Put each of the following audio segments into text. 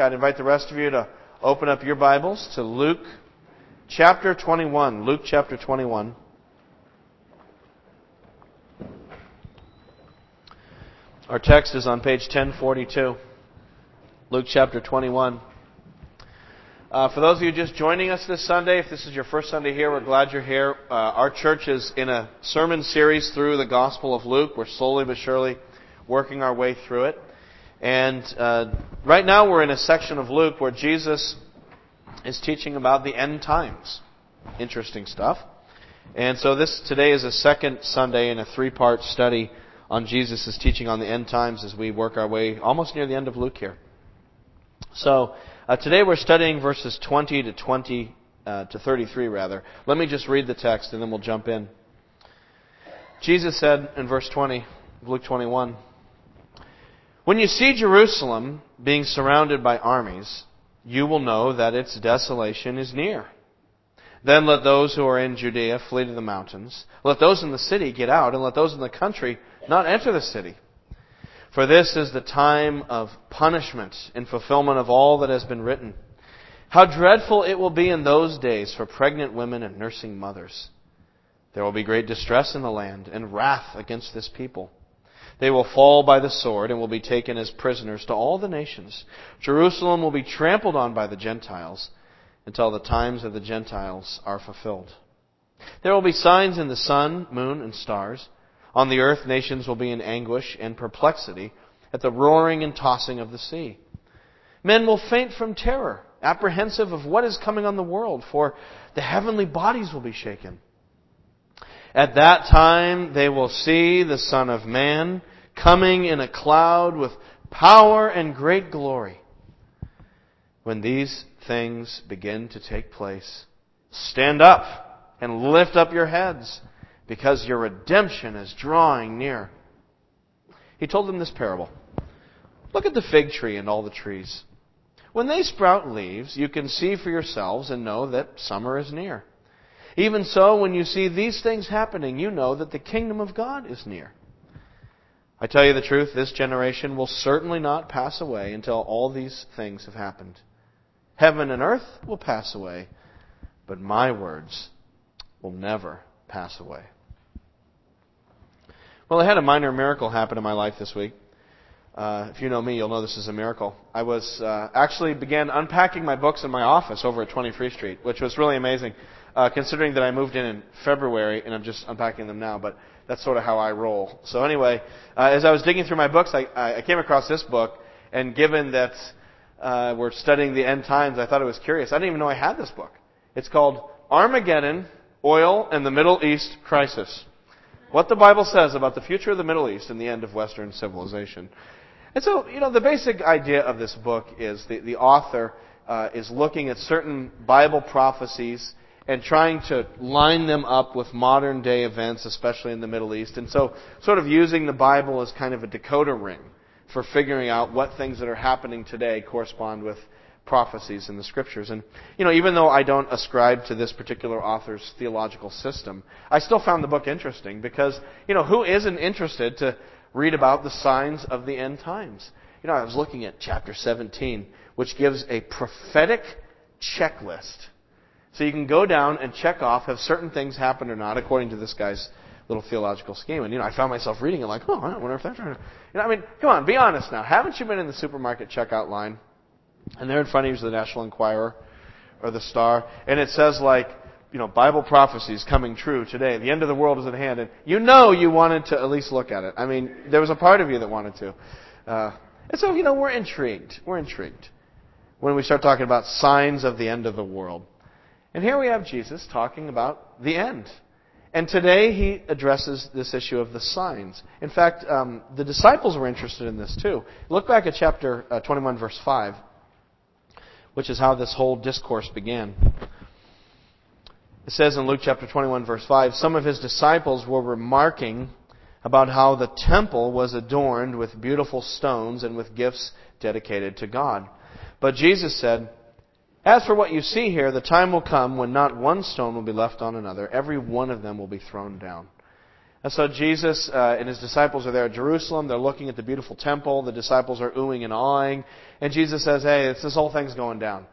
I'd invite the rest of you to open up your Bibles to Luke chapter 21. Luke chapter 21. Our text is on page 1042. Luke chapter 21. Uh, for those of you just joining us this Sunday, if this is your first Sunday here, we're glad you're here. Uh, our church is in a sermon series through the Gospel of Luke. We're slowly but surely working our way through it. And uh, right now we're in a section of Luke where Jesus is teaching about the end times. Interesting stuff. And so this today is a second Sunday in a three-part study on Jesus' teaching on the end times as we work our way almost near the end of Luke here. So uh, today we're studying verses 20 to 20 uh, to 33 rather. Let me just read the text and then we'll jump in. Jesus said in verse 20, of Luke 21, When you see Jerusalem being surrounded by armies, you will know that its desolation is near. Then let those who are in Judea flee to the mountains. Let those in the city get out, and let those in the country not enter the city. For this is the time of punishment in fulfillment of all that has been written. How dreadful it will be in those days for pregnant women and nursing mothers. There will be great distress in the land and wrath against this people. They will fall by the sword and will be taken as prisoners to all the nations. Jerusalem will be trampled on by the Gentiles until the times of the Gentiles are fulfilled. There will be signs in the sun, moon, and stars. On the earth, nations will be in anguish and perplexity at the roaring and tossing of the sea. Men will faint from terror, apprehensive of what is coming on the world, for the heavenly bodies will be shaken. At that time, they will see the Son of Man coming in a cloud with power and great glory. When these things begin to take place, stand up and lift up your heads because your redemption is drawing near. He told them this parable. Look at the fig tree and all the trees. When they sprout leaves, you can see for yourselves and know that summer is near. Even so, when you see these things happening, you know that the kingdom of God is near. I tell you the truth, this generation will certainly not pass away until all these things have happened. Heaven and earth will pass away, but my words will never pass away. Well, I had a minor miracle happen in my life this week. Uh, if you know me, you'll know this is a miracle. I was uh, actually began unpacking my books in my office over at 20 Free Street, which was really amazing, uh, considering that I moved in in February and I'm just unpacking them now. But that's sort of how I roll. So anyway, uh, as I was digging through my books, I, I came across this book, and given that uh, we're studying the end times, I thought it was curious. I didn't even know I had this book. It's called Armageddon: Oil and the Middle East Crisis what the Bible says about the future of the Middle East and the end of Western civilization. And so, you know, the basic idea of this book is the, the author uh, is looking at certain Bible prophecies and trying to line them up with modern day events, especially in the Middle East. And so, sort of using the Bible as kind of a decoder ring for figuring out what things that are happening today correspond with prophecies in the scriptures. And, you know, even though I don't ascribe to this particular author's theological system, I still found the book interesting because, you know, who isn't interested to read about the signs of the end times? You know, I was looking at chapter 17, which gives a prophetic checklist. So you can go down and check off have certain things happened or not according to this guy's little theological scheme. And you know, I found myself reading it like, oh, I wonder if that's right. You know, I mean, come on, be honest now. Haven't you been in the supermarket checkout line and there in front of you is the National Enquirer or the Star. And it says like, you know, Bible prophecies coming true today. The end of the world is at hand. And you know you wanted to at least look at it. I mean, there was a part of you that wanted to. Uh, and so, you know, we're intrigued. We're intrigued when we start talking about signs of the end of the world. And here we have Jesus talking about the end. And today he addresses this issue of the signs. In fact, um, the disciples were interested in this too. Look back at chapter uh, 21, verse 5 which is how this whole discourse began. It says in Luke chapter 21 verse 5, some of his disciples were remarking about how the temple was adorned with beautiful stones and with gifts dedicated to God. But Jesus said, As for what you see here, the time will come when not one stone will be left on another. Every one of them will be thrown down. And so Jesus uh, and his disciples are there at Jerusalem. They're looking at the beautiful temple. The disciples are oohing and awing. And Jesus says, hey, this whole thing's going down.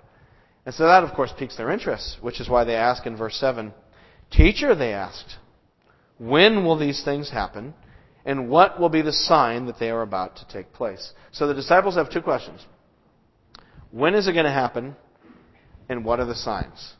And so that, of course, piques their interest, which is why they ask in verse 7 Teacher, they asked, when will these things happen? And what will be the sign that they are about to take place? So the disciples have two questions. When is it going to happen? And what are the signs?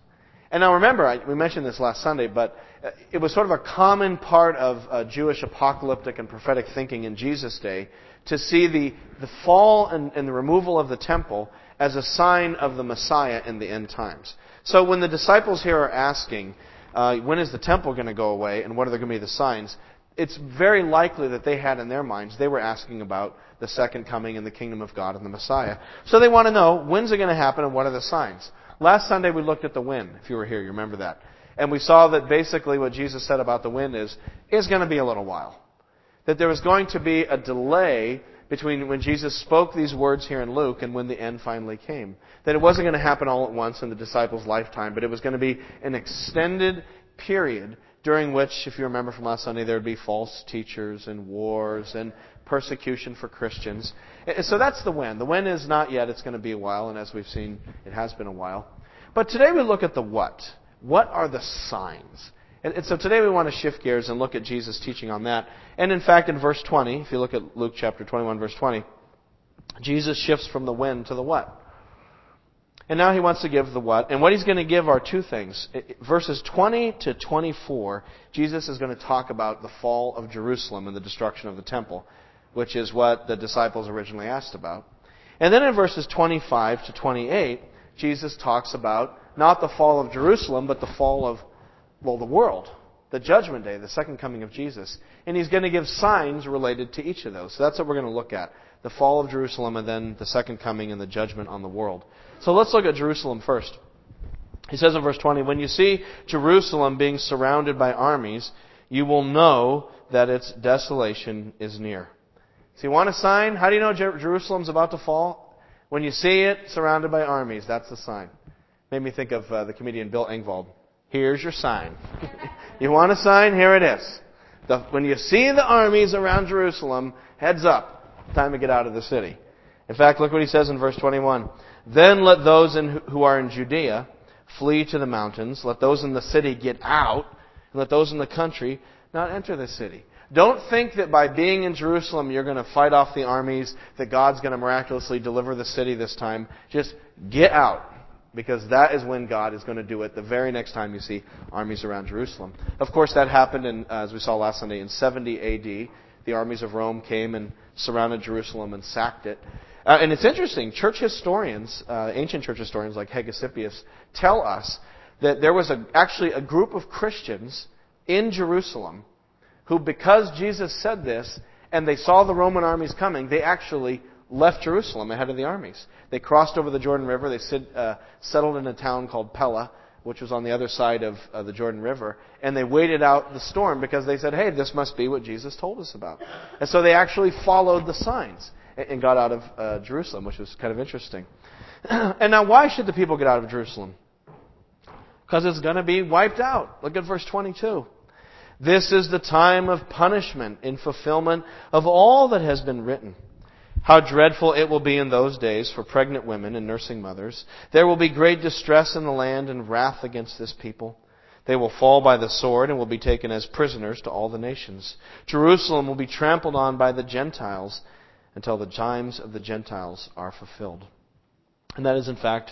And now remember, I, we mentioned this last Sunday, but uh, it was sort of a common part of uh, Jewish apocalyptic and prophetic thinking in Jesus' day to see the, the fall and, and the removal of the temple as a sign of the Messiah in the end times. So when the disciples here are asking, uh, when is the temple going to go away and what are going to be the signs, it's very likely that they had in their minds, they were asking about the second coming and the kingdom of God and the Messiah. So they want to know, when's it going to happen and what are the signs? Last Sunday we looked at the wind, if you were here, you remember that. And we saw that basically what Jesus said about the wind is, it's going to be a little while. That there was going to be a delay between when Jesus spoke these words here in Luke and when the end finally came. That it wasn't going to happen all at once in the disciples' lifetime, but it was going to be an extended period during which, if you remember from last Sunday, there would be false teachers and wars and persecution for Christians. So that's the when. The when is not yet, it's going to be a while, and as we've seen, it has been a while. But today we look at the what. What are the signs? And, so today we want to shift gears and look at Jesus' teaching on that. And in fact, in verse 20, if you look at Luke chapter 21, verse 20, Jesus shifts from the when to the what. And now he wants to give the what. And what he's going to give are two things. Verses 20 to 24, Jesus is going to talk about the fall of Jerusalem and the destruction of the temple which is what the disciples originally asked about. And then in verses 25 to 28, Jesus talks about not the fall of Jerusalem, but the fall of, well, the world, the judgment day, the second coming of Jesus. And he's going to give signs related to each of those. So that's what we're going to look at. The fall of Jerusalem and then the second coming and the judgment on the world. So let's look at Jerusalem first. He says in verse 20, When you see Jerusalem being surrounded by armies, you will know that its desolation is near. So you want a sign? How do you know Jer- Jerusalem's about to fall? When you see it surrounded by armies, that's the sign. Made me think of uh, the comedian Bill Engvall. Here's your sign. you want a sign? Here it is. The, when you see the armies around Jerusalem, heads up. Time to get out of the city. In fact, look what he says in verse 21. Then let those in, who are in Judea flee to the mountains. Let those in the city get out. And let those in the country not enter the city. Don't think that by being in Jerusalem you're going to fight off the armies, that God's going to miraculously deliver the city this time. Just get out. Because that is when God is going to do it the very next time you see armies around Jerusalem. Of course, that happened, in, as we saw last Sunday, in 70 AD. The armies of Rome came and surrounded Jerusalem and sacked it. Uh, and it's interesting, church historians, uh, ancient church historians like Hegesippus, tell us that there was a, actually a group of Christians in Jerusalem who, because Jesus said this, and they saw the Roman armies coming, they actually left Jerusalem ahead of the armies. They crossed over the Jordan River. They sit, uh, settled in a town called Pella, which was on the other side of uh, the Jordan River, and they waited out the storm because they said, "Hey, this must be what Jesus told us about." And so they actually followed the signs and got out of uh, Jerusalem, which was kind of interesting. and now, why should the people get out of Jerusalem? Because it's going to be wiped out. Look at verse 22. This is the time of punishment in fulfillment of all that has been written. How dreadful it will be in those days for pregnant women and nursing mothers. There will be great distress in the land and wrath against this people. They will fall by the sword and will be taken as prisoners to all the nations. Jerusalem will be trampled on by the Gentiles until the times of the Gentiles are fulfilled. And that is, in fact,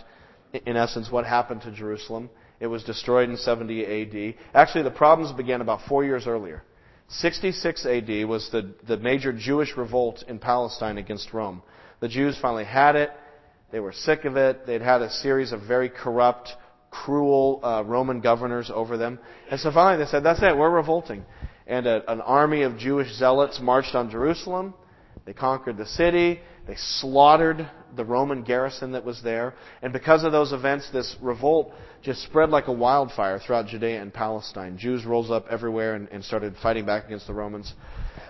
in essence, what happened to Jerusalem it was destroyed in 70 AD. Actually, the problems began about four years earlier. 66 AD was the, the major Jewish revolt in Palestine against Rome. The Jews finally had it. They were sick of it. They'd had a series of very corrupt, cruel uh, Roman governors over them. And so finally they said, that's it, we're revolting. And a, an army of Jewish zealots marched on Jerusalem. They conquered the city. They slaughtered the Roman garrison that was there. And because of those events, this revolt just spread like a wildfire throughout Judea and Palestine. Jews rose up everywhere and, and started fighting back against the Romans.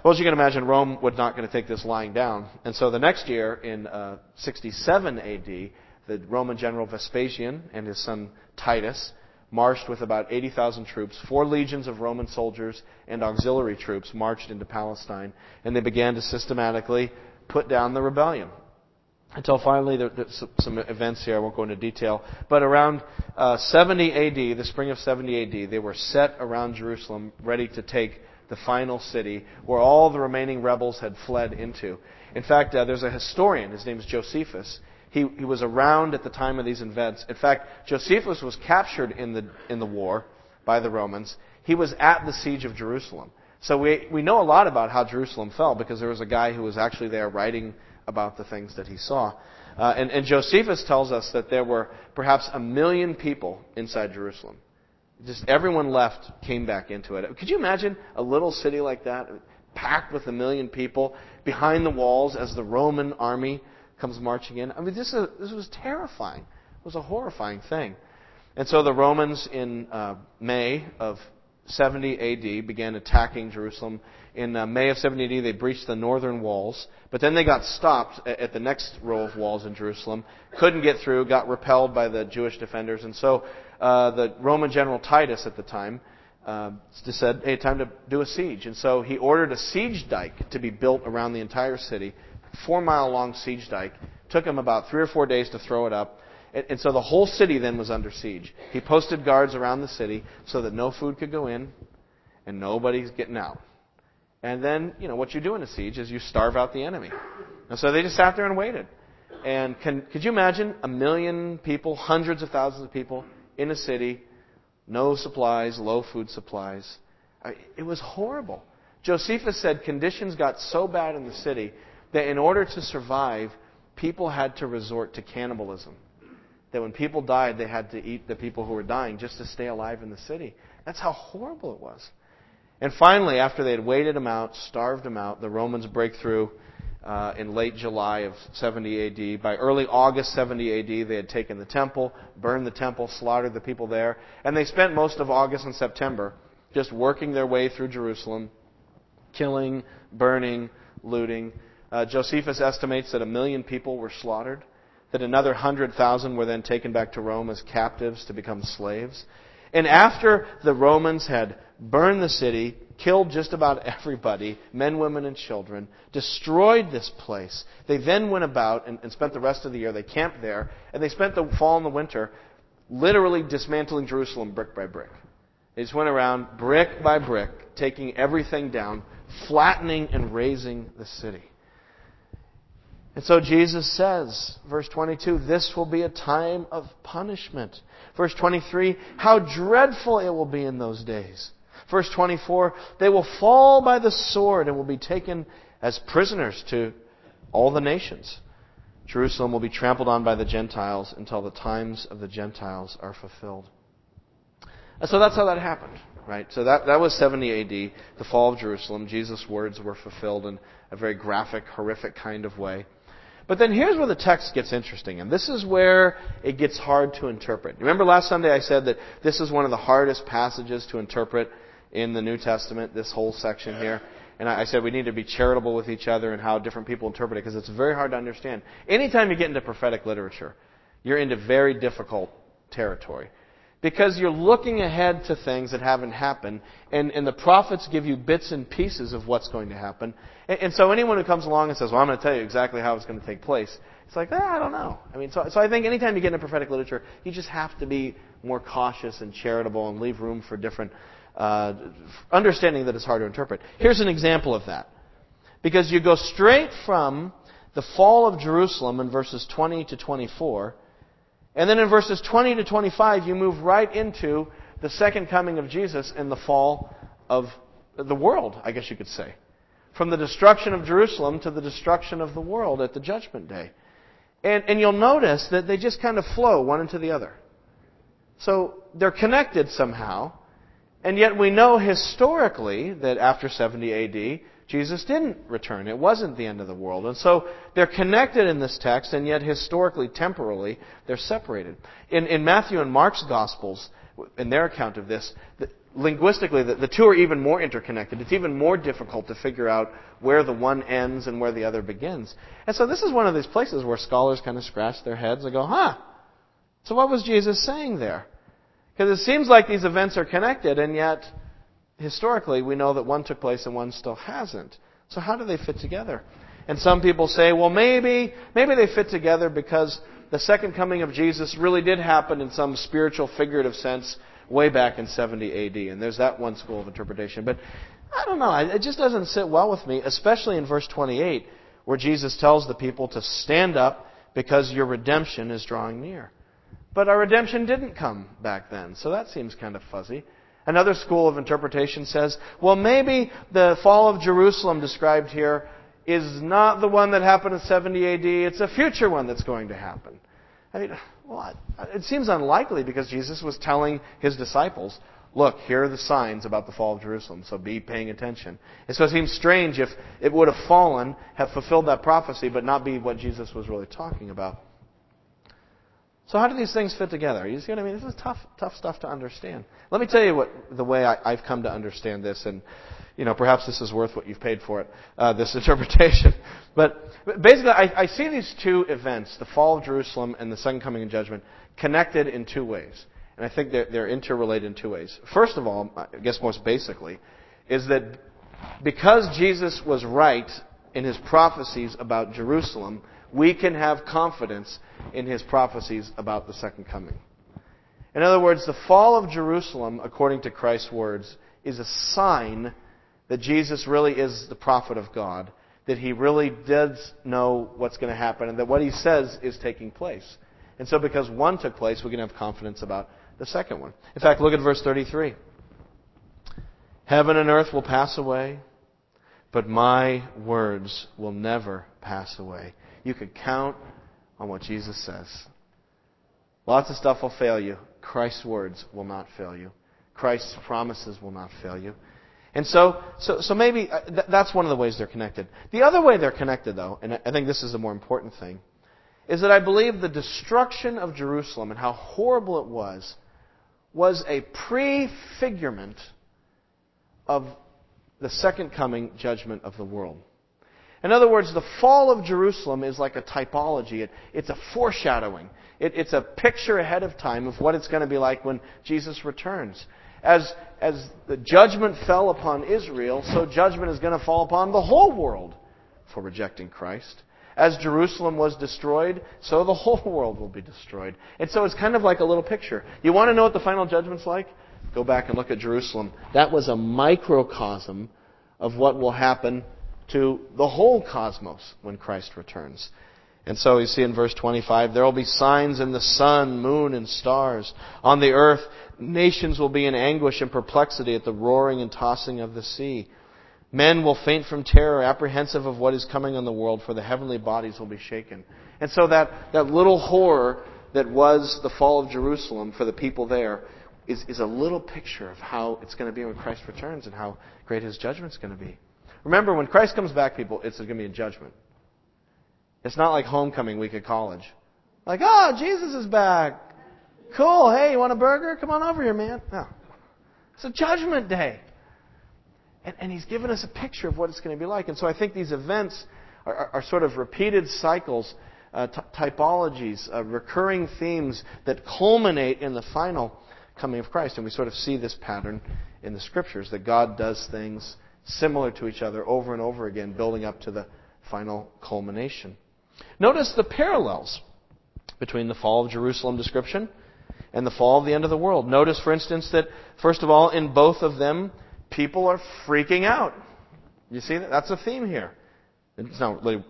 Well, as you can imagine, Rome was not going to take this lying down. And so the next year, in uh, 67 AD, the Roman general Vespasian and his son Titus marched with about 80,000 troops. Four legions of Roman soldiers and auxiliary troops marched into Palestine, and they began to systematically put down the rebellion. Until finally, there, there's some events here, I won't go into detail, but around uh, 70 AD, the spring of 70 AD, they were set around Jerusalem, ready to take the final city where all the remaining rebels had fled into. In fact, uh, there's a historian, his name is Josephus. He, he was around at the time of these events. In fact, Josephus was captured in the, in the war by the Romans. He was at the siege of Jerusalem. So we, we know a lot about how Jerusalem fell because there was a guy who was actually there writing about the things that he saw. Uh, and, and Josephus tells us that there were perhaps a million people inside Jerusalem. Just everyone left, came back into it. Could you imagine a little city like that, packed with a million people, behind the walls as the Roman army comes marching in? I mean, this, is, this was terrifying. It was a horrifying thing. And so the Romans in uh, May of 70 AD began attacking Jerusalem. In uh, May of 70 AD, they breached the northern walls, but then they got stopped at, the next row of walls in Jerusalem. Couldn't get through, got repelled by the Jewish defenders, and so uh, the Roman general Titus at the time uh, said, "Hey, time to do a siege." And so he ordered a siege dike to be built around the entire city, four mile long siege dike. Took him about three or four days to throw it up. And, and so the whole city then was under siege. He posted guards around the city so that no food could go in and nobody's getting out. And then, you know, what you do in a siege is you starve out the enemy. And so they just sat there and waited. And can, could you imagine a million people, hundreds of thousands of people in a city, no supplies, low food supplies? It was horrible. Josephus said conditions got so bad in the city that in order to survive, people had to resort to cannibalism that when people died, they had to eat the people who were dying just to stay alive in the city. That's how horrible it was. And finally, after they had waited them out, starved them out, the Romans break through uh, in late July of 70 AD. By early August 70 AD, they had taken the temple, burned the temple, slaughtered the people there, and they spent most of August and September just working their way through Jerusalem, killing, burning, looting. Uh, Josephus estimates that a million people were slaughtered that another 100,000 were then taken back to Rome as captives to become slaves. And after the Romans had burned the city, killed just about everybody, men, women, and children, destroyed this place, they then went about and, and spent the rest of the year, they camped there, and they spent the fall and the winter literally dismantling Jerusalem brick by brick. They just went around brick by brick, taking everything down, flattening and razing the city. And so Jesus says, verse 22, this will be a time of punishment. Verse 23, how dreadful it will be in those days. Verse 24, they will fall by the sword and will be taken as prisoners to all the nations. Jerusalem will be trampled on by the Gentiles until the times of the Gentiles are fulfilled. And so that's how that happened, right? So that, that was 70 AD, the fall of Jerusalem. Jesus' words were fulfilled in a very graphic, horrific kind of way. But then here's where the text gets interesting, and this is where it gets hard to interpret. Remember last Sunday I said that this is one of the hardest passages to interpret in the New Testament, this whole section here. And I said we need to be charitable with each other and how different people interpret it because it's very hard to understand. Anytime you get into prophetic literature, you're into very difficult territory because you're looking ahead to things that haven't happened, and, and the prophets give you bits and pieces of what's going to happen. And, and so anyone who comes along and says, "Well, I'm going to tell you exactly how it's going to take place," it's like, ah, I don't know. I mean, so, so I think anytime you get into prophetic literature, you just have to be more cautious and charitable and leave room for different uh, understanding that it's hard to interpret. Here's an example of that, because you go straight from the fall of Jerusalem in verses 20 to 24 and then in verses 20 to 25, you move right into the second coming of Jesus and the fall of the world, I guess you could say. From the destruction of Jerusalem to the destruction of the world at the judgment day. And, and you'll notice that they just kind of flow one into the other. So they're connected somehow. And yet we know historically that after 70 AD, Jesus didn't return. It wasn't the end of the world. And so they're connected in this text, and yet historically, temporally, they're separated. In, in Matthew and Mark's Gospels, in their account of this, the, linguistically, the, the two are even more interconnected. It's even more difficult to figure out where the one ends and where the other begins. And so this is one of these places where scholars kind of scratch their heads and go, huh, so what was Jesus saying there? Because it seems like these events are connected, and yet, historically, we know that one took place and one still hasn't. So how do they fit together? And some people say, well, maybe, maybe they fit together because the second coming of Jesus really did happen in some spiritual, figurative sense way back in 70 AD. And there's that one school of interpretation. But I don't know. It just doesn't sit well with me, especially in verse 28, where Jesus tells the people to stand up because your redemption is drawing near. But our redemption didn't come back then, so that seems kind of fuzzy. Another school of interpretation says, well, maybe the fall of Jerusalem described here is not the one that happened in 70 AD. It's a future one that's going to happen. I mean, well, it seems unlikely because Jesus was telling his disciples, look, here are the signs about the fall of Jerusalem, so be paying attention. And so it seems strange if it would have fallen, have fulfilled that prophecy, but not be what Jesus was really talking about. So how do these things fit together? You see what I mean? This is tough, tough stuff to understand. Let me tell you what the way I, have come to understand this, and you know, perhaps this is worth what you've paid for it, uh, this interpretation. But basically, I, I see these two events, the fall of Jerusalem and the second coming in judgment, connected in two ways. And I think they're, they're interrelated in two ways. First of all, I guess most basically, is that because Jesus was right in his prophecies about Jerusalem, we can have confidence in his prophecies about the second coming. In other words, the fall of Jerusalem, according to Christ's words, is a sign that Jesus really is the prophet of God, that he really does know what's going to happen, and that what he says is taking place. And so, because one took place, we can have confidence about the second one. In fact, look at verse 33. Heaven and earth will pass away, but my words will never pass away. You can count on what Jesus says. Lots of stuff will fail you. Christ's words will not fail you. Christ's promises will not fail you. And so, so, so maybe uh, th- that's one of the ways they're connected. The other way they're connected, though, and I think this is a more important thing, is that I believe the destruction of Jerusalem and how horrible it was was a prefigurement of the second coming judgment of the world. In other words, the fall of Jerusalem is like a typology. It, it's a foreshadowing. It, it's a picture ahead of time of what it's going to be like when Jesus returns. As, as the judgment fell upon Israel, so judgment is going to fall upon the whole world for rejecting Christ. As Jerusalem was destroyed, so the whole world will be destroyed. And so it's kind of like a little picture. You want to know what the final judgment's like? Go back and look at Jerusalem. That was a microcosm of what will happen to the whole cosmos when Christ returns. And so you see in verse 25, there will be signs in the sun, moon, and stars. On the earth, nations will be in anguish and perplexity at the roaring and tossing of the sea. Men will faint from terror, apprehensive of what is coming on the world, for the heavenly bodies will be shaken. And so that, that little horror that was the fall of Jerusalem for the people there is, is a little picture of how it's going to be when Christ returns and how great his judgment is going to be. Remember, when Christ comes back, people, it's going to be a judgment. It's not like homecoming week at college. Like, oh, Jesus is back. Cool. Hey, you want a burger? Come on over here, man. No. It's a judgment day. And, and he's given us a picture of what it's going to be like. And so I think these events are, are, are sort of repeated cycles, uh, t- typologies, uh, recurring themes that culminate in the final coming of Christ. And we sort of see this pattern in the scriptures that God does things similar to each other over and over again, building up to the final culmination. Notice the parallels between the fall of Jerusalem description and the fall of the end of the world. Notice, for instance, that, first of all, in both of them, people are freaking out. You see that? That's a theme here. It's not really, in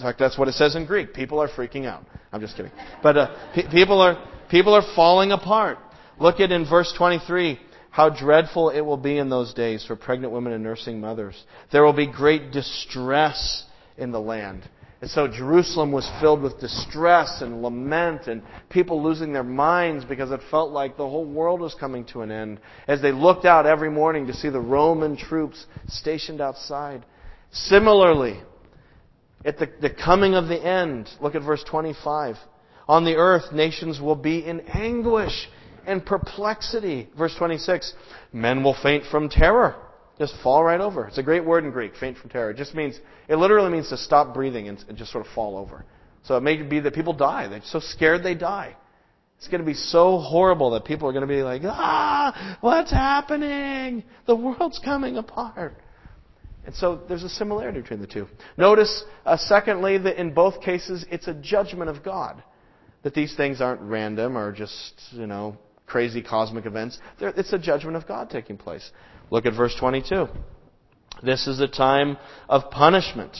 fact, that's what it says in Greek. People are freaking out. I'm just kidding. But uh, pe- people are people are falling apart. Look at in verse 23 how dreadful it will be in those days for pregnant women and nursing mothers. There will be great distress in the land. And so Jerusalem was filled with distress and lament and people losing their minds because it felt like the whole world was coming to an end as they looked out every morning to see the Roman troops stationed outside. Similarly, at the, the coming of the end, look at verse 25. On the earth, nations will be in anguish and perplexity. Verse 26 Men will faint from terror. Just fall right over. It's a great word in Greek, faint from terror. It just means, it literally means to stop breathing and, and just sort of fall over. So it may be that people die. They're so scared they die. It's going to be so horrible that people are going to be like, ah, what's happening? The world's coming apart. And so there's a similarity between the two. Notice, uh, secondly, that in both cases it's a judgment of God. That these things aren't random or just, you know, crazy cosmic events. It's a judgment of God taking place. Look at verse 22. This is a time of punishment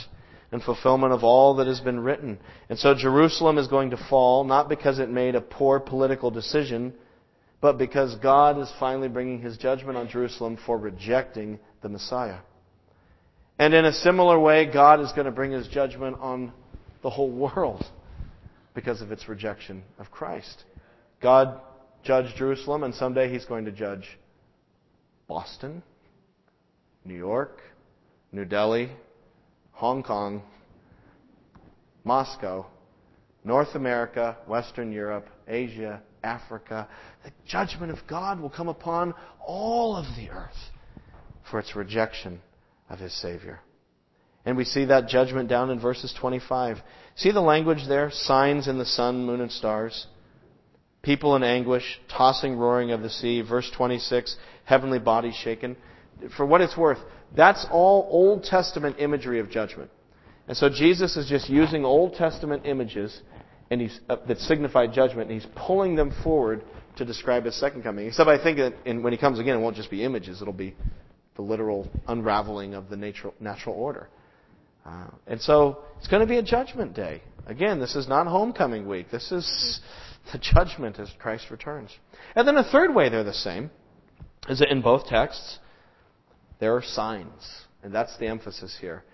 and fulfillment of all that has been written. And so Jerusalem is going to fall, not because it made a poor political decision, but because God is finally bringing his judgment on Jerusalem for rejecting the Messiah. And in a similar way, God is going to bring his judgment on the whole world because of its rejection of Christ. God judged Jerusalem, and someday he's going to judge Boston, New York, New Delhi, Hong Kong, Moscow, North America, Western Europe, Asia, Africa. The judgment of God will come upon all of the earth for its rejection of his Savior. And we see that judgment down in verses 25. See the language there? Signs in the sun, moon, and stars. People in anguish, tossing, roaring of the sea. Verse 26, heavenly bodies shaken. For what it's worth, that's all Old Testament imagery of judgment. And so Jesus is just using Old Testament images and he's, uh, that signify judgment, and he's pulling them forward to describe his second coming. Except I think that in, when he comes again, it won't just be images, it'll be the literal unraveling of the natural, natural order. Uh, and so it's going to be a judgment day. Again, this is not homecoming week. This is the judgment as Christ returns. And then a third way they're the same is that in both texts, there are signs. And that's the emphasis here.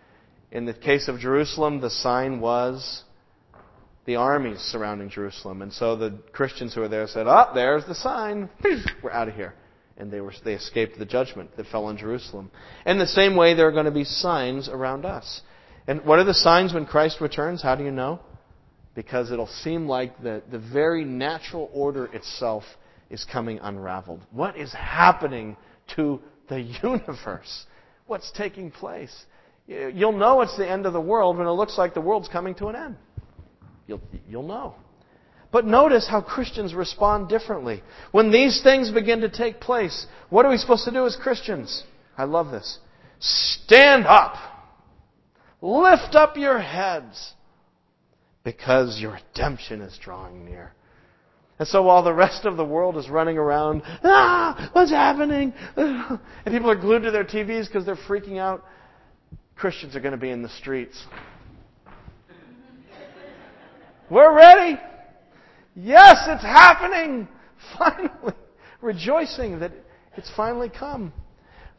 In the case of Jerusalem, the sign was the armies surrounding Jerusalem. And so the Christians who were there said, Oh, there's the sign. We're out of here. And they, were, they escaped the judgment that fell on Jerusalem. In the same way, there are going to be signs around us. And what are the signs when Christ returns? How do you know? Because it'll seem like the, the very natural order itself is coming unraveled. What is happening to the universe. What's taking place? You'll know it's the end of the world when it looks like the world's coming to an end. You'll, you'll know. But notice how Christians respond differently. When these things begin to take place, what are we supposed to do as Christians? I love this. Stand up. Lift up your heads because your redemption is drawing near. And so while the rest of the world is running around, ah, what's happening? And people are glued to their TVs because they're freaking out, Christians are going to be in the streets. We're ready. Yes, it's happening. Finally. Rejoicing that it's finally come.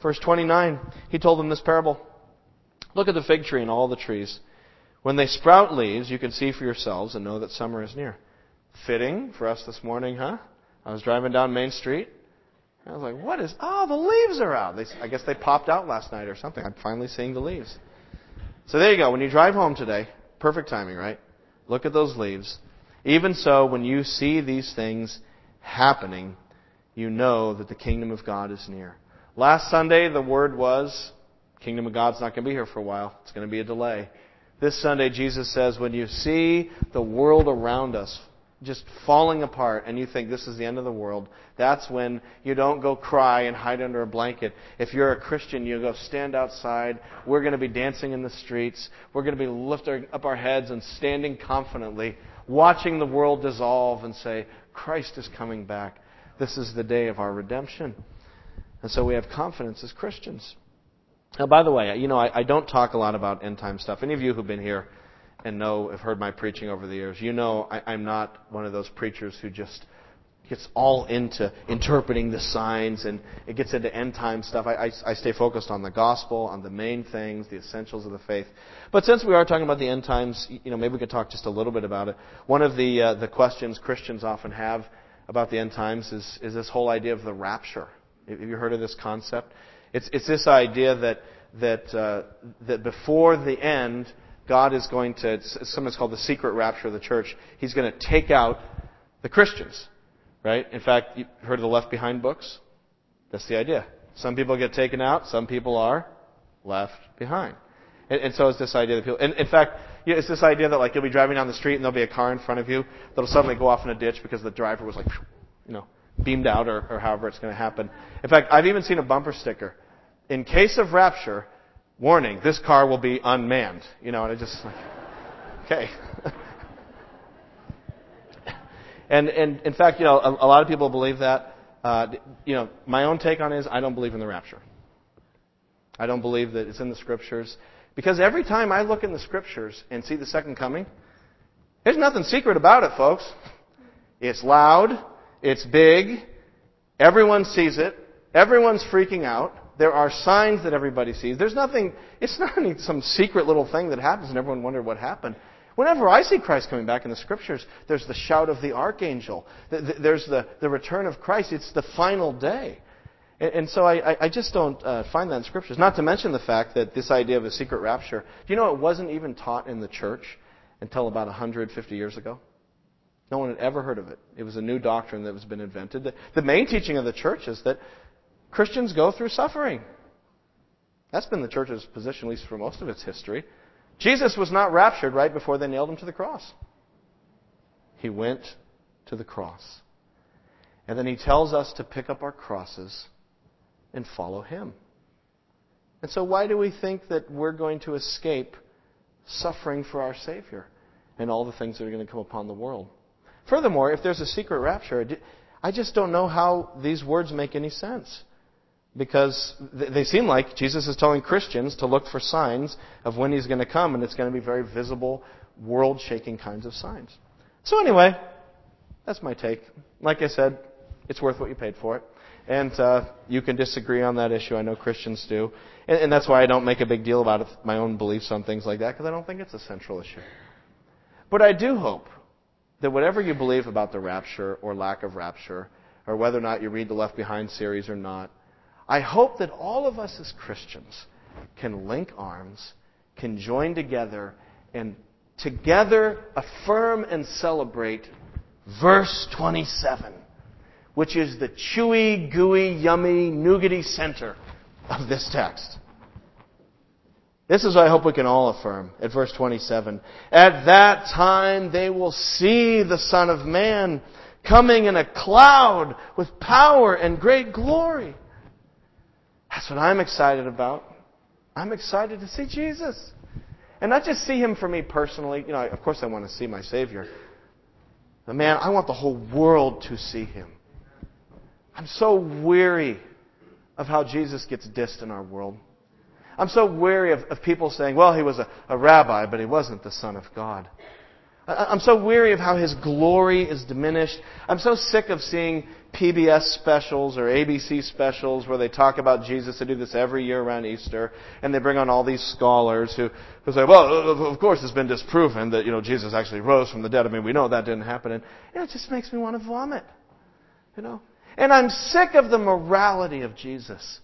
Verse 29, he told them this parable. Look at the fig tree and all the trees. When they sprout leaves, you can see for yourselves and know that summer is near. Fitting for us this morning, huh? I was driving down Main Street. I was like, what is, oh, the leaves are out. They, I guess they popped out last night or something. I'm finally seeing the leaves. So there you go. When you drive home today, perfect timing, right? Look at those leaves. Even so, when you see these things happening, you know that the kingdom of God is near. Last Sunday, the word was, kingdom of God's not going to be here for a while. It's going to be a delay. This Sunday, Jesus says, when you see the world around us just falling apart and you think this is the end of the world, that's when you don't go cry and hide under a blanket. If you're a Christian, you go stand outside. We're going to be dancing in the streets. We're going to be lifting up our heads and standing confidently, watching the world dissolve and say, Christ is coming back. This is the day of our redemption. And so we have confidence as Christians. Now, by the way, you know, I, I don't talk a lot about end time stuff. Any of you who've been here and know, have heard my preaching over the years, you know I, I'm not one of those preachers who just gets all into interpreting the signs and it gets into end time stuff. I, I, I, stay focused on the gospel, on the main things, the essentials of the faith. But since we are talking about the end times, you know, maybe we could talk just a little bit about it. One of the uh, the questions Christians often have about the end times is is this whole idea of the rapture. Have you heard of this concept? It's it's this idea that that uh, that before the end God is going to, it's sometimes called the secret rapture of the church. He's going to take out the Christians, right? In fact, you heard of the Left Behind books? That's the idea. Some people get taken out, some people are left behind. And, and so it's this idea that people, and in fact, You know, it's this idea that like you'll be driving down the street and there'll be a car in front of you that'll suddenly go off in a ditch because the driver was like, you know, beamed out or, or however it's going to happen. In fact, I've even seen a bumper sticker. In case of rapture, warning, this car will be unmanned. You know, and I just like, okay. and, and in fact, you know, a, a lot of people believe that. Uh, you know, my own take on it is I don't believe in the rapture. I don't believe that it's in the scriptures. Because every time I look in the scriptures and see the second coming, there's nothing secret about it, folks. It's loud. It's big. Everyone sees it. Everyone's freaking out. There are signs that everybody sees. There's nothing, it's not any, some secret little thing that happens and everyone wondered what happened. Whenever I see Christ coming back in the scriptures, there's the shout of the archangel. There's the, the return of Christ. It's the final day. And, so I, I just don't uh, find that in scriptures. Not to mention the fact that this idea of a secret rapture, do you know it wasn't even taught in the church until about 150 years ago? No one had ever heard of it. It was a new doctrine that was been invented. The, the main teaching of the church is that Christians go through suffering. That's been the church's position, at least for most of its history. Jesus was not raptured right before they nailed him to the cross. He went to the cross. And then he tells us to pick up our crosses and follow him. And so, why do we think that we're going to escape suffering for our Savior and all the things that are going to come upon the world? Furthermore, if there's a secret rapture, I just don't know how these words make any sense. Because they seem like Jesus is telling Christians to look for signs of when he's going to come, and it's going to be very visible, world shaking kinds of signs. So, anyway, that's my take. Like I said, it's worth what you paid for it. And uh, you can disagree on that issue. I know Christians do. And, and that's why I don't make a big deal about it, my own beliefs on things like that, because I don't think it's a central issue. But I do hope that whatever you believe about the rapture or lack of rapture, or whether or not you read the Left Behind series or not, I hope that all of us as Christians can link arms, can join together, and together affirm and celebrate verse 27, which is the chewy, gooey, yummy, nougaty center of this text. This is what I hope we can all affirm at verse 27. At that time they will see the Son of Man coming in a cloud with power and great glory. That's what I'm excited about. I'm excited to see Jesus. And not just see him for me personally. You know, of course I want to see my Savior. But man, I want the whole world to see him. I'm so weary of how Jesus gets dissed in our world. I'm so weary of, of people saying, well, he was a, a rabbi, but he wasn't the Son of God. I'm so weary of how his glory is diminished. I'm so sick of seeing PBS specials or ABC specials where they talk about Jesus. They do this every year around Easter, and they bring on all these scholars who, who say, "Well, of course, it's been disproven that you know Jesus actually rose from the dead. I mean, we know that didn't happen." And you know, it just makes me want to vomit. You know, and I'm sick of the morality of Jesus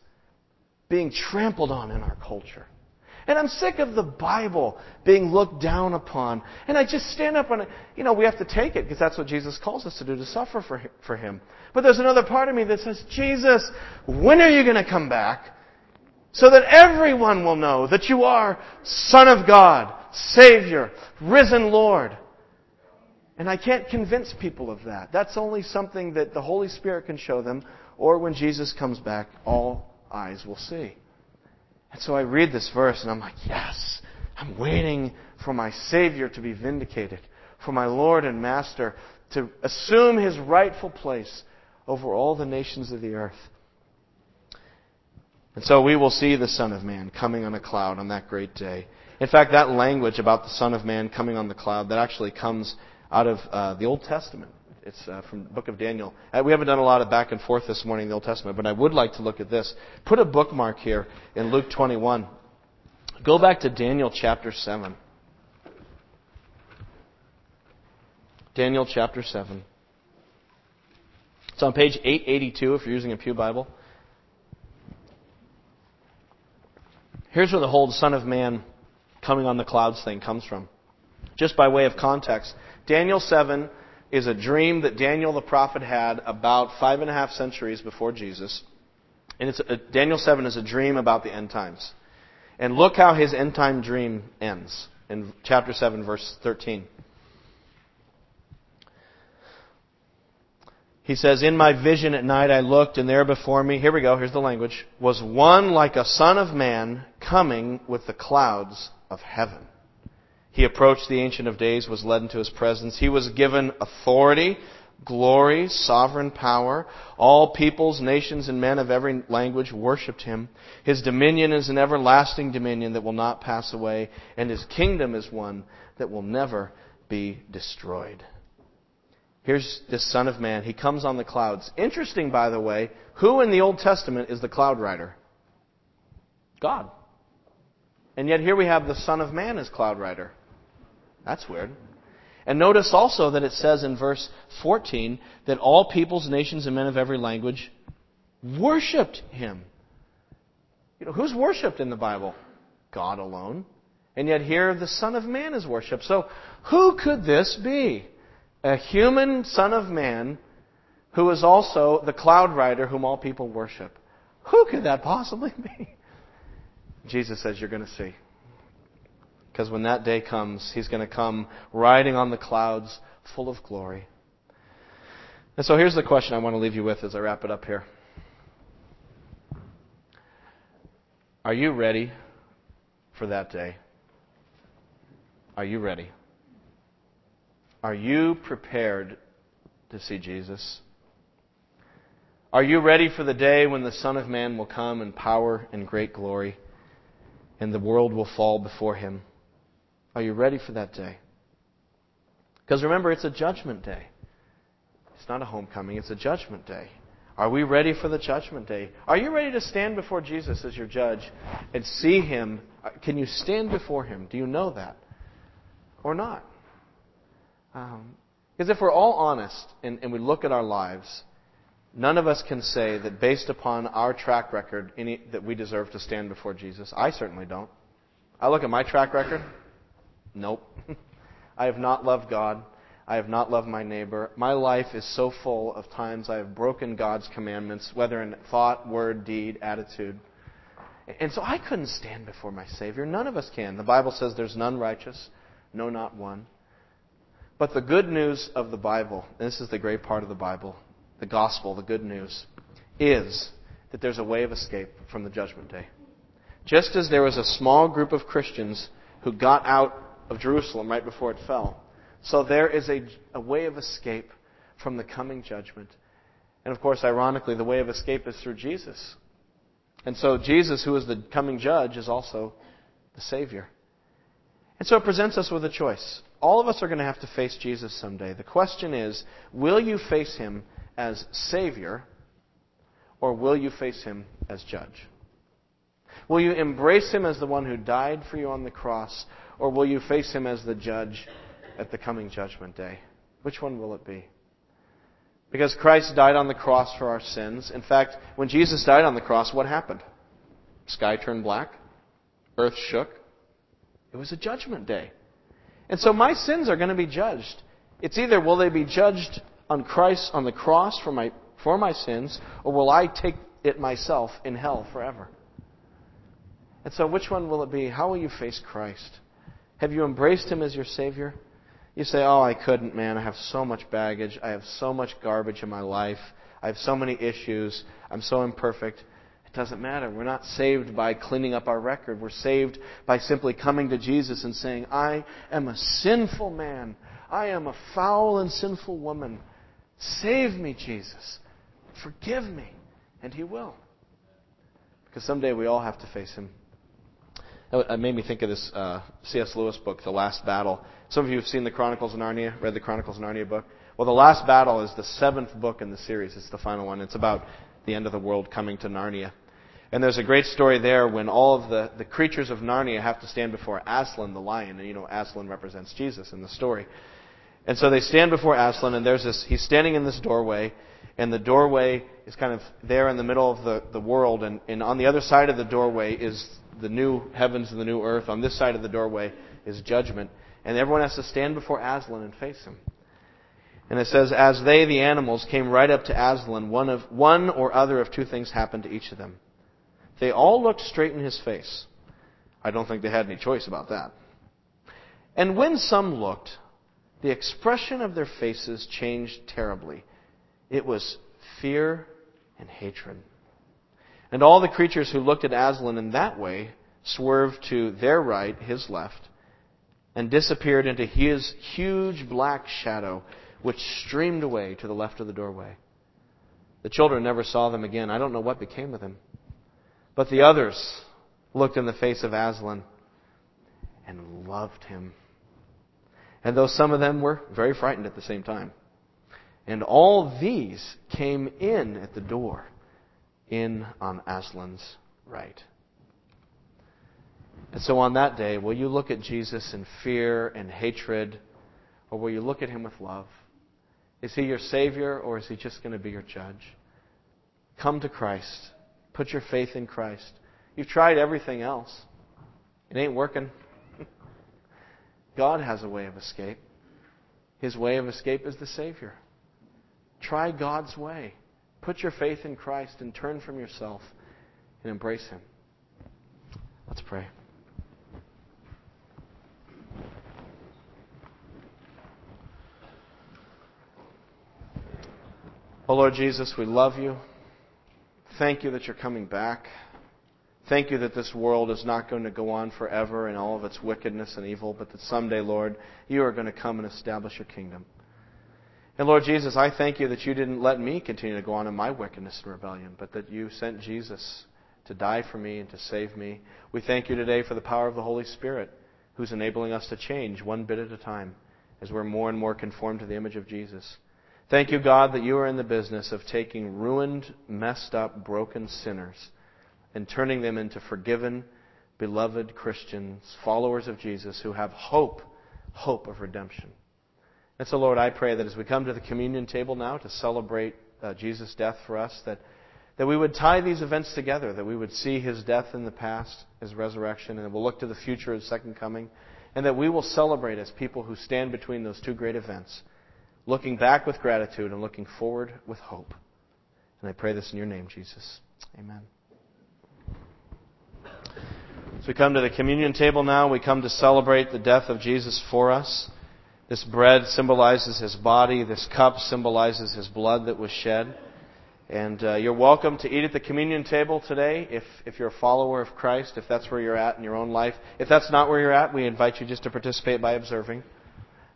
being trampled on in our culture. And I'm sick of the Bible being looked down upon. And I just stand up and, you know, we have to take it because that's what Jesus calls us to do, to suffer for, for Him. But there's another part of me that says, Jesus, when are you going to come back? So that everyone will know that you are Son of God, Savior, risen Lord. And I can't convince people of that. That's only something that the Holy Spirit can show them, or when Jesus comes back, all eyes will see. And so I read this verse and I'm like, yes, I'm waiting for my Savior to be vindicated, for my Lord and Master to assume his rightful place over all the nations of the earth. And so we will see the Son of Man coming on a cloud on that great day. In fact, that language about the Son of Man coming on the cloud, that actually comes out of uh, the Old Testament. It's uh, from the book of Daniel. Uh, we haven't done a lot of back and forth this morning in the Old Testament, but I would like to look at this. Put a bookmark here in Luke 21. Go back to Daniel chapter 7. Daniel chapter 7. It's on page 882 if you're using a Pew Bible. Here's where the whole Son of Man coming on the clouds thing comes from. Just by way of context, Daniel 7 is a dream that Daniel the prophet had about five and a half centuries before Jesus. And it's Daniel 7 is a dream about the end times. And look how his end time dream ends. in chapter 7, verse 13. He says, In my vision at night I looked, and there before me, here we go, here's the language, was one like a son of man coming with the clouds of heaven. He approached the Ancient of Days, was led into his presence. He was given authority, glory, sovereign power. All peoples, nations, and men of every language worshipped him. His dominion is an everlasting dominion that will not pass away, and his kingdom is one that will never be destroyed. Here's this Son of Man. He comes on the clouds. Interesting, by the way, who in the Old Testament is the cloud rider? God. And yet here we have the Son of Man as cloud rider. That's weird. And notice also that it says in verse 14 that all peoples, nations, and men of every language worshipped him. You know, who's worshipped in the Bible? God alone. And yet here the Son of Man is worshipped. So who could this be? a human Son of Man who is also the cloud rider whom all people worship. Who could that possibly be? Jesus says, You're going to see. Because when that day comes, he's going to come riding on the clouds full of glory. And so here's the question I want to leave you with as I wrap it up here. Are you ready for that day? Are you ready? Are you prepared to see Jesus? Are you ready for the day when the Son of Man will come in power and great glory and the world will fall before him? Are you ready for that day? Because remember, it's a judgment day. It's not a homecoming, it's a judgment day. Are we ready for the judgment day? Are you ready to stand before Jesus as your judge and see him? Can you stand before him? Do you know that? Or not? Um, because if we're all honest and, and we look at our lives, none of us can say that based upon our track record any, that we deserve to stand before Jesus. I certainly don't. I look at my track record. Nope. I have not loved God. I have not loved my neighbor. My life is so full of times I have broken God's commandments, whether in thought, word, deed, attitude. And so I couldn't stand before my Savior. None of us can. The Bible says there's none righteous, no, not one. But the good news of the Bible, this is the great part of the Bible, the gospel, the good news, is that there's a way of escape from the judgment day. Just as there was a small group of Christians who got out of Jerusalem right before it fell, so there is a, a way of escape from the coming judgment. And of course, ironically, the way of escape is through Jesus. And so Jesus, who is the coming judge, is also the Savior. And so it presents us with a choice. All of us are going to have to face Jesus someday. The question is will you face him as Savior or will you face him as judge? Will you embrace him as the one who died for you on the cross or will you face him as the judge at the coming judgment day? Which one will it be? Because Christ died on the cross for our sins. In fact, when Jesus died on the cross, what happened? Sky turned black, earth shook. It was a judgment day. And so my sins are going to be judged. It's either will they be judged on Christ on the cross for my for my sins, or will I take it myself in hell forever? And so which one will it be? How will you face Christ? Have you embraced him as your Savior? You say, Oh, I couldn't, man. I have so much baggage. I have so much garbage in my life. I have so many issues. I'm so imperfect It doesn't matter. We're not saved by cleaning up our record. We're saved by simply coming to Jesus and saying, I am a sinful man. I am a foul and sinful woman. Save me, Jesus. Forgive me. And He will. Because someday we all have to face Him. It made me think of this uh, C.S. Lewis book, The Last Battle. Some of you have seen the Chronicles of Narnia, read the Chronicles of Narnia book. Well, The Last Battle is the seventh book in the series. It's the final one. It's about the end of the world coming to Narnia. And there's a great story there when all of the, the creatures of Narnia have to stand before Aslan the lion. And you know, Aslan represents Jesus in the story. And so they stand before Aslan, and there's this, he's standing in this doorway, and the doorway is kind of there in the middle of the, the world, and, and on the other side of the doorway is the new heavens and the new earth. On this side of the doorway is judgment. And everyone has to stand before Aslan and face him. And it says, As they, the animals, came right up to Aslan, one, of, one or other of two things happened to each of them. They all looked straight in his face. I don't think they had any choice about that. And when some looked, the expression of their faces changed terribly. It was fear and hatred. And all the creatures who looked at Aslan in that way swerved to their right, his left, and disappeared into his huge black shadow, which streamed away to the left of the doorway. The children never saw them again. I don't know what became of them. But the others looked in the face of Aslan and loved him. And though some of them were very frightened at the same time. And all these came in at the door, in on Aslan's right. And so on that day, will you look at Jesus in fear and hatred, or will you look at him with love? Is he your Savior, or is he just going to be your judge? Come to Christ. Put your faith in Christ. You've tried everything else, it ain't working. God has a way of escape. His way of escape is the Savior. Try God's way. Put your faith in Christ and turn from yourself and embrace Him. Let's pray. Oh Lord Jesus, we love you. Thank you that you're coming back. Thank you that this world is not going to go on forever in all of its wickedness and evil, but that someday, Lord, you are going to come and establish your kingdom. And Lord Jesus, I thank you that you didn't let me continue to go on in my wickedness and rebellion, but that you sent Jesus to die for me and to save me. We thank you today for the power of the Holy Spirit, who's enabling us to change one bit at a time as we're more and more conformed to the image of Jesus. Thank you, God, that you are in the business of taking ruined, messed up, broken sinners and turning them into forgiven, beloved Christians, followers of Jesus who have hope, hope of redemption. And so, Lord, I pray that as we come to the communion table now to celebrate uh, Jesus' death for us, that, that we would tie these events together, that we would see his death in the past, his resurrection, and we'll look to the future, his second coming, and that we will celebrate as people who stand between those two great events looking back with gratitude and looking forward with hope. And I pray this in your name, Jesus. Amen. As we come to the communion table now, we come to celebrate the death of Jesus for us. This bread symbolizes his body, this cup symbolizes his blood that was shed. And uh, you're welcome to eat at the communion table today if, if you're a follower of Christ, if that's where you're at in your own life. If that's not where you're at, we invite you just to participate by observing.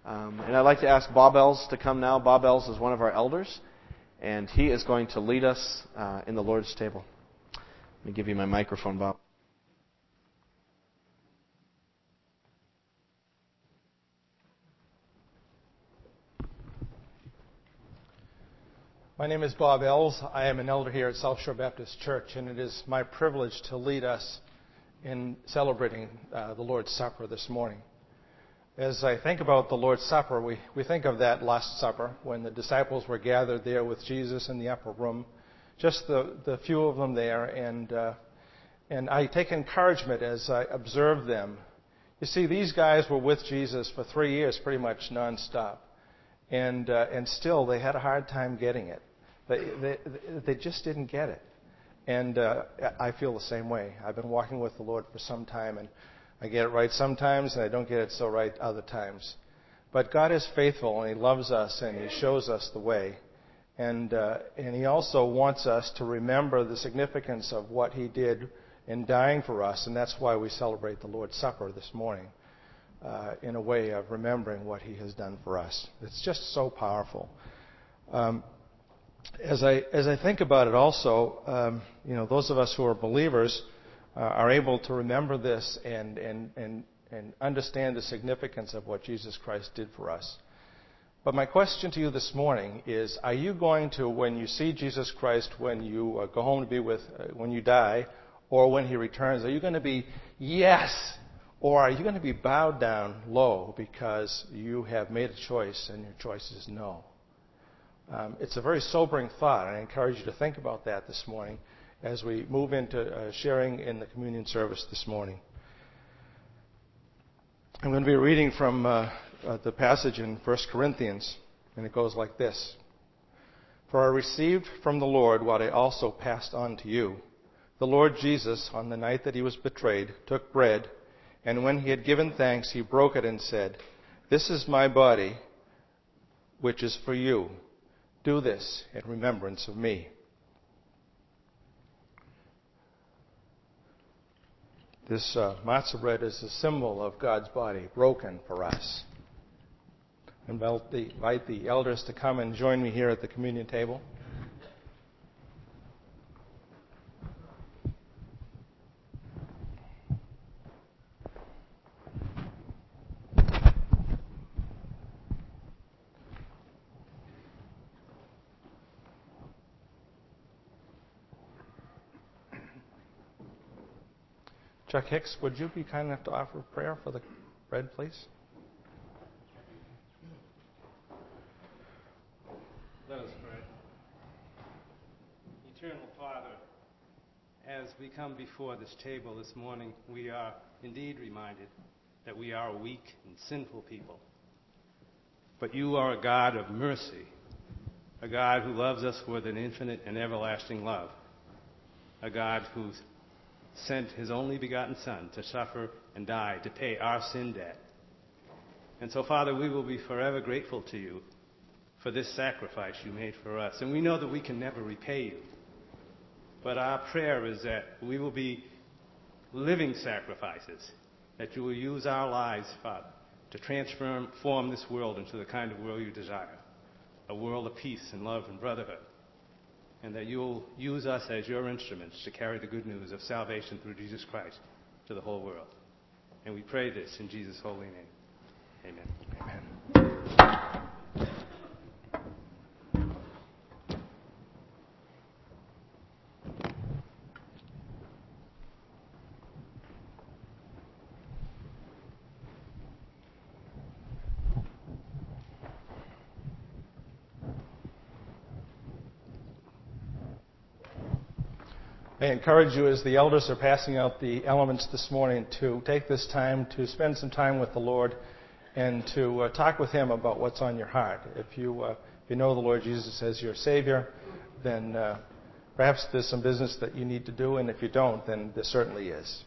Um, and I'd like to ask Bob Els to come now. Bob Els is one of our elders, and he is going to lead us uh, in the Lord's table. Let me give you my microphone, Bob. My name is Bob Ells. I am an elder here at South Shore Baptist Church, and it is my privilege to lead us in celebrating uh, the Lord's Supper this morning. As I think about the Lord's Supper, we, we think of that Last Supper when the disciples were gathered there with Jesus in the upper room, just the, the few of them there, and, uh, and I take encouragement as I observe them. You see, these guys were with Jesus for three years, pretty much nonstop, and, uh, and still they had a hard time getting it. They, they, they just didn't get it. And uh, I feel the same way. I've been walking with the Lord for some time, and I get it right sometimes, and I don't get it so right other times. But God is faithful, and He loves us, and He shows us the way. And, uh, and He also wants us to remember the significance of what He did in dying for us, and that's why we celebrate the Lord's Supper this morning uh, in a way of remembering what He has done for us. It's just so powerful. Um, as I as I think about it, also, um, you know, those of us who are believers uh, are able to remember this and, and, and, and understand the significance of what Jesus Christ did for us. But my question to you this morning is Are you going to, when you see Jesus Christ, when you uh, go home to be with, uh, when you die, or when he returns, are you going to be yes? Or are you going to be bowed down low because you have made a choice and your choice is no? Um, it's a very sobering thought. I encourage you to think about that this morning as we move into uh, sharing in the communion service this morning. I'm going to be reading from uh, uh, the passage in 1 Corinthians, and it goes like this For I received from the Lord what I also passed on to you. The Lord Jesus, on the night that he was betrayed, took bread, And when he had given thanks, he broke it and said, This is my body, which is for you. Do this in remembrance of me. This uh, matzah bread is a symbol of God's body broken for us. Invite the elders to come and join me here at the communion table. Chuck Hicks, would you be kind enough to offer a prayer for the bread, please? Let us pray. Eternal Father, as we come before this table this morning, we are indeed reminded that we are a weak and sinful people. But you are a God of mercy, a God who loves us with an infinite and everlasting love, a God who's sent his only begotten Son to suffer and die to pay our sin debt. And so, Father, we will be forever grateful to you for this sacrifice you made for us. And we know that we can never repay you. But our prayer is that we will be living sacrifices, that you will use our lives, Father, to transform this world into the kind of world you desire a world of peace and love and brotherhood and that you'll use us as your instruments to carry the good news of salvation through Jesus Christ to the whole world. And we pray this in Jesus' holy name. Amen. Amen. I encourage you, as the elders are passing out the elements this morning, to take this time to spend some time with the Lord and to uh, talk with Him about what's on your heart. If you, uh, if you know the Lord Jesus as your Savior, then uh, perhaps there's some business that you need to do, and if you don't, then there certainly is.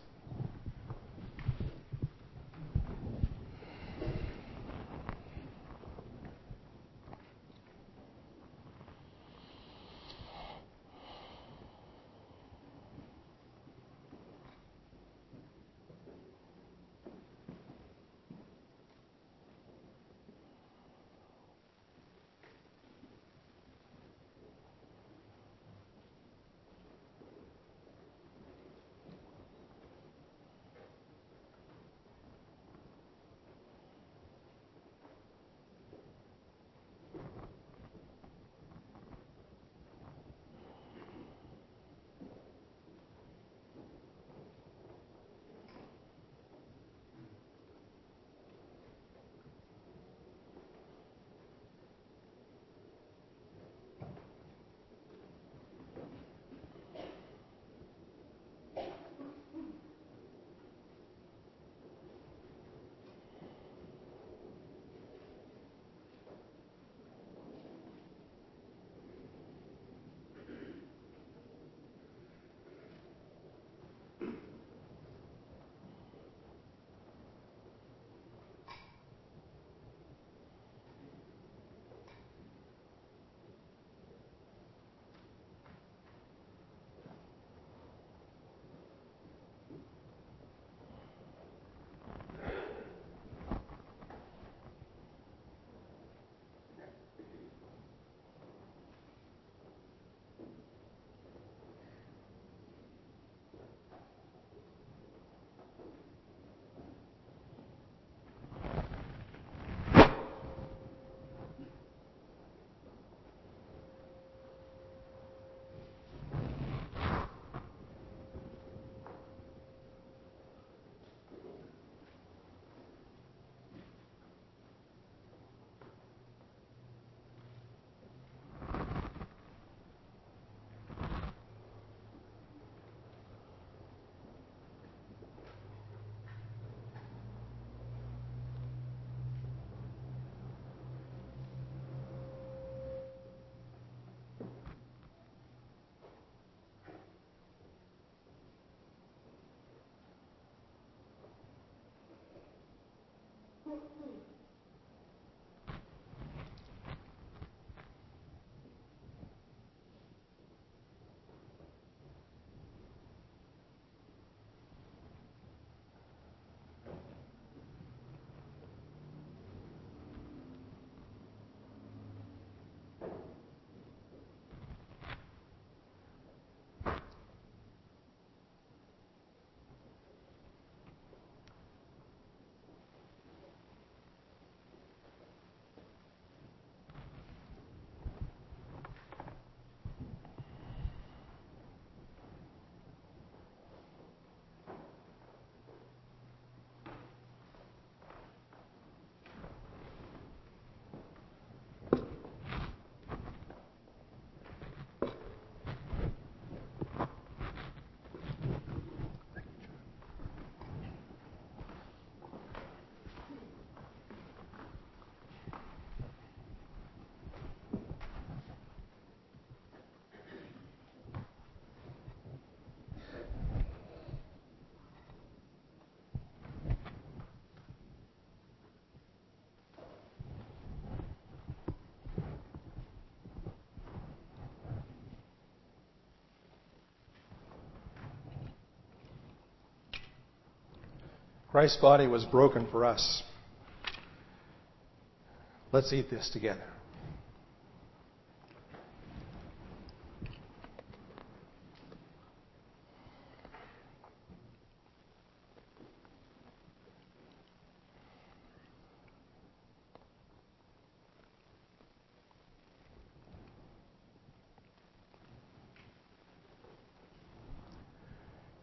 Christ's body was broken for us. Let's eat this together.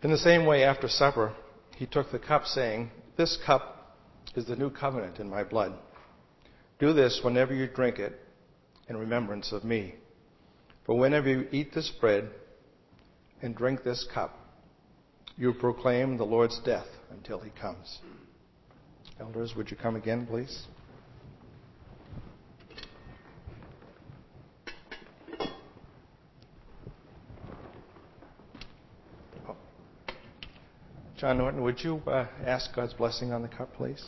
In the same way, after supper, he took the cup, saying, This cup is the new covenant in my blood. Do this whenever you drink it in remembrance of me. For whenever you eat this bread and drink this cup, you proclaim the Lord's death until he comes. Elders, would you come again, please? John Norton, would you uh, ask God's blessing on the cup, please?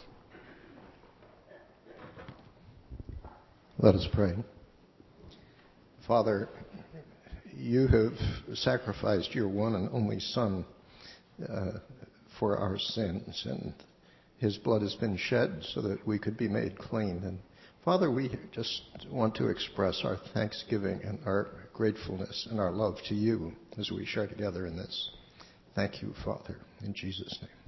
Let us pray. Father, you have sacrificed your one and only Son uh, for our sins, and his blood has been shed so that we could be made clean. And Father, we just want to express our thanksgiving and our gratefulness and our love to you as we share together in this. Thank you, Father, in Jesus' name.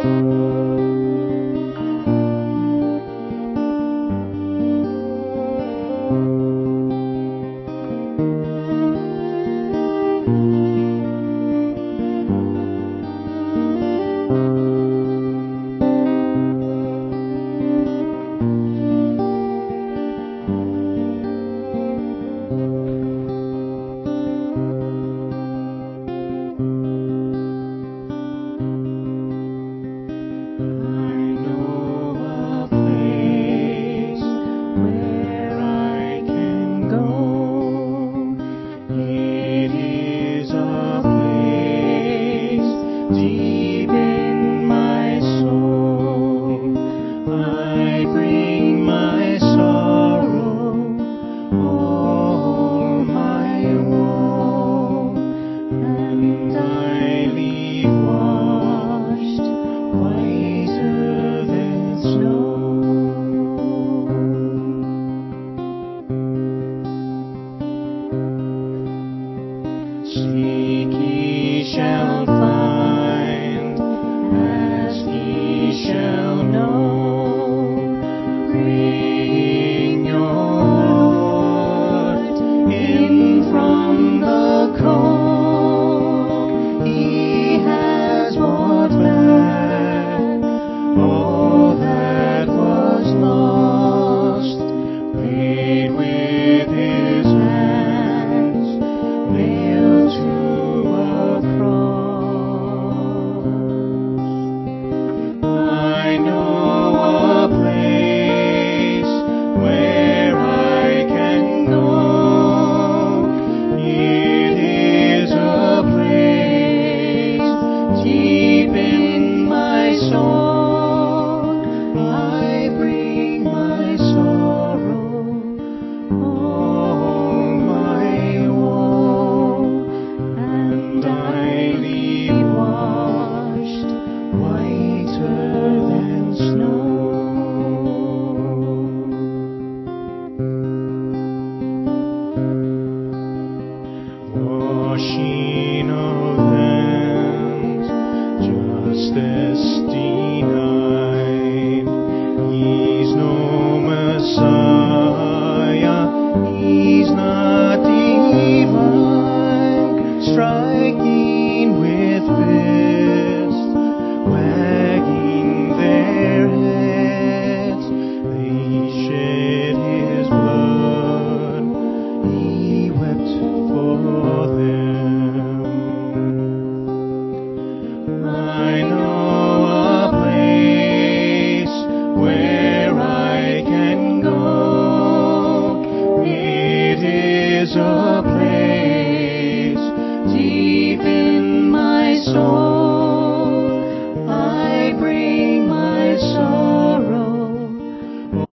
I know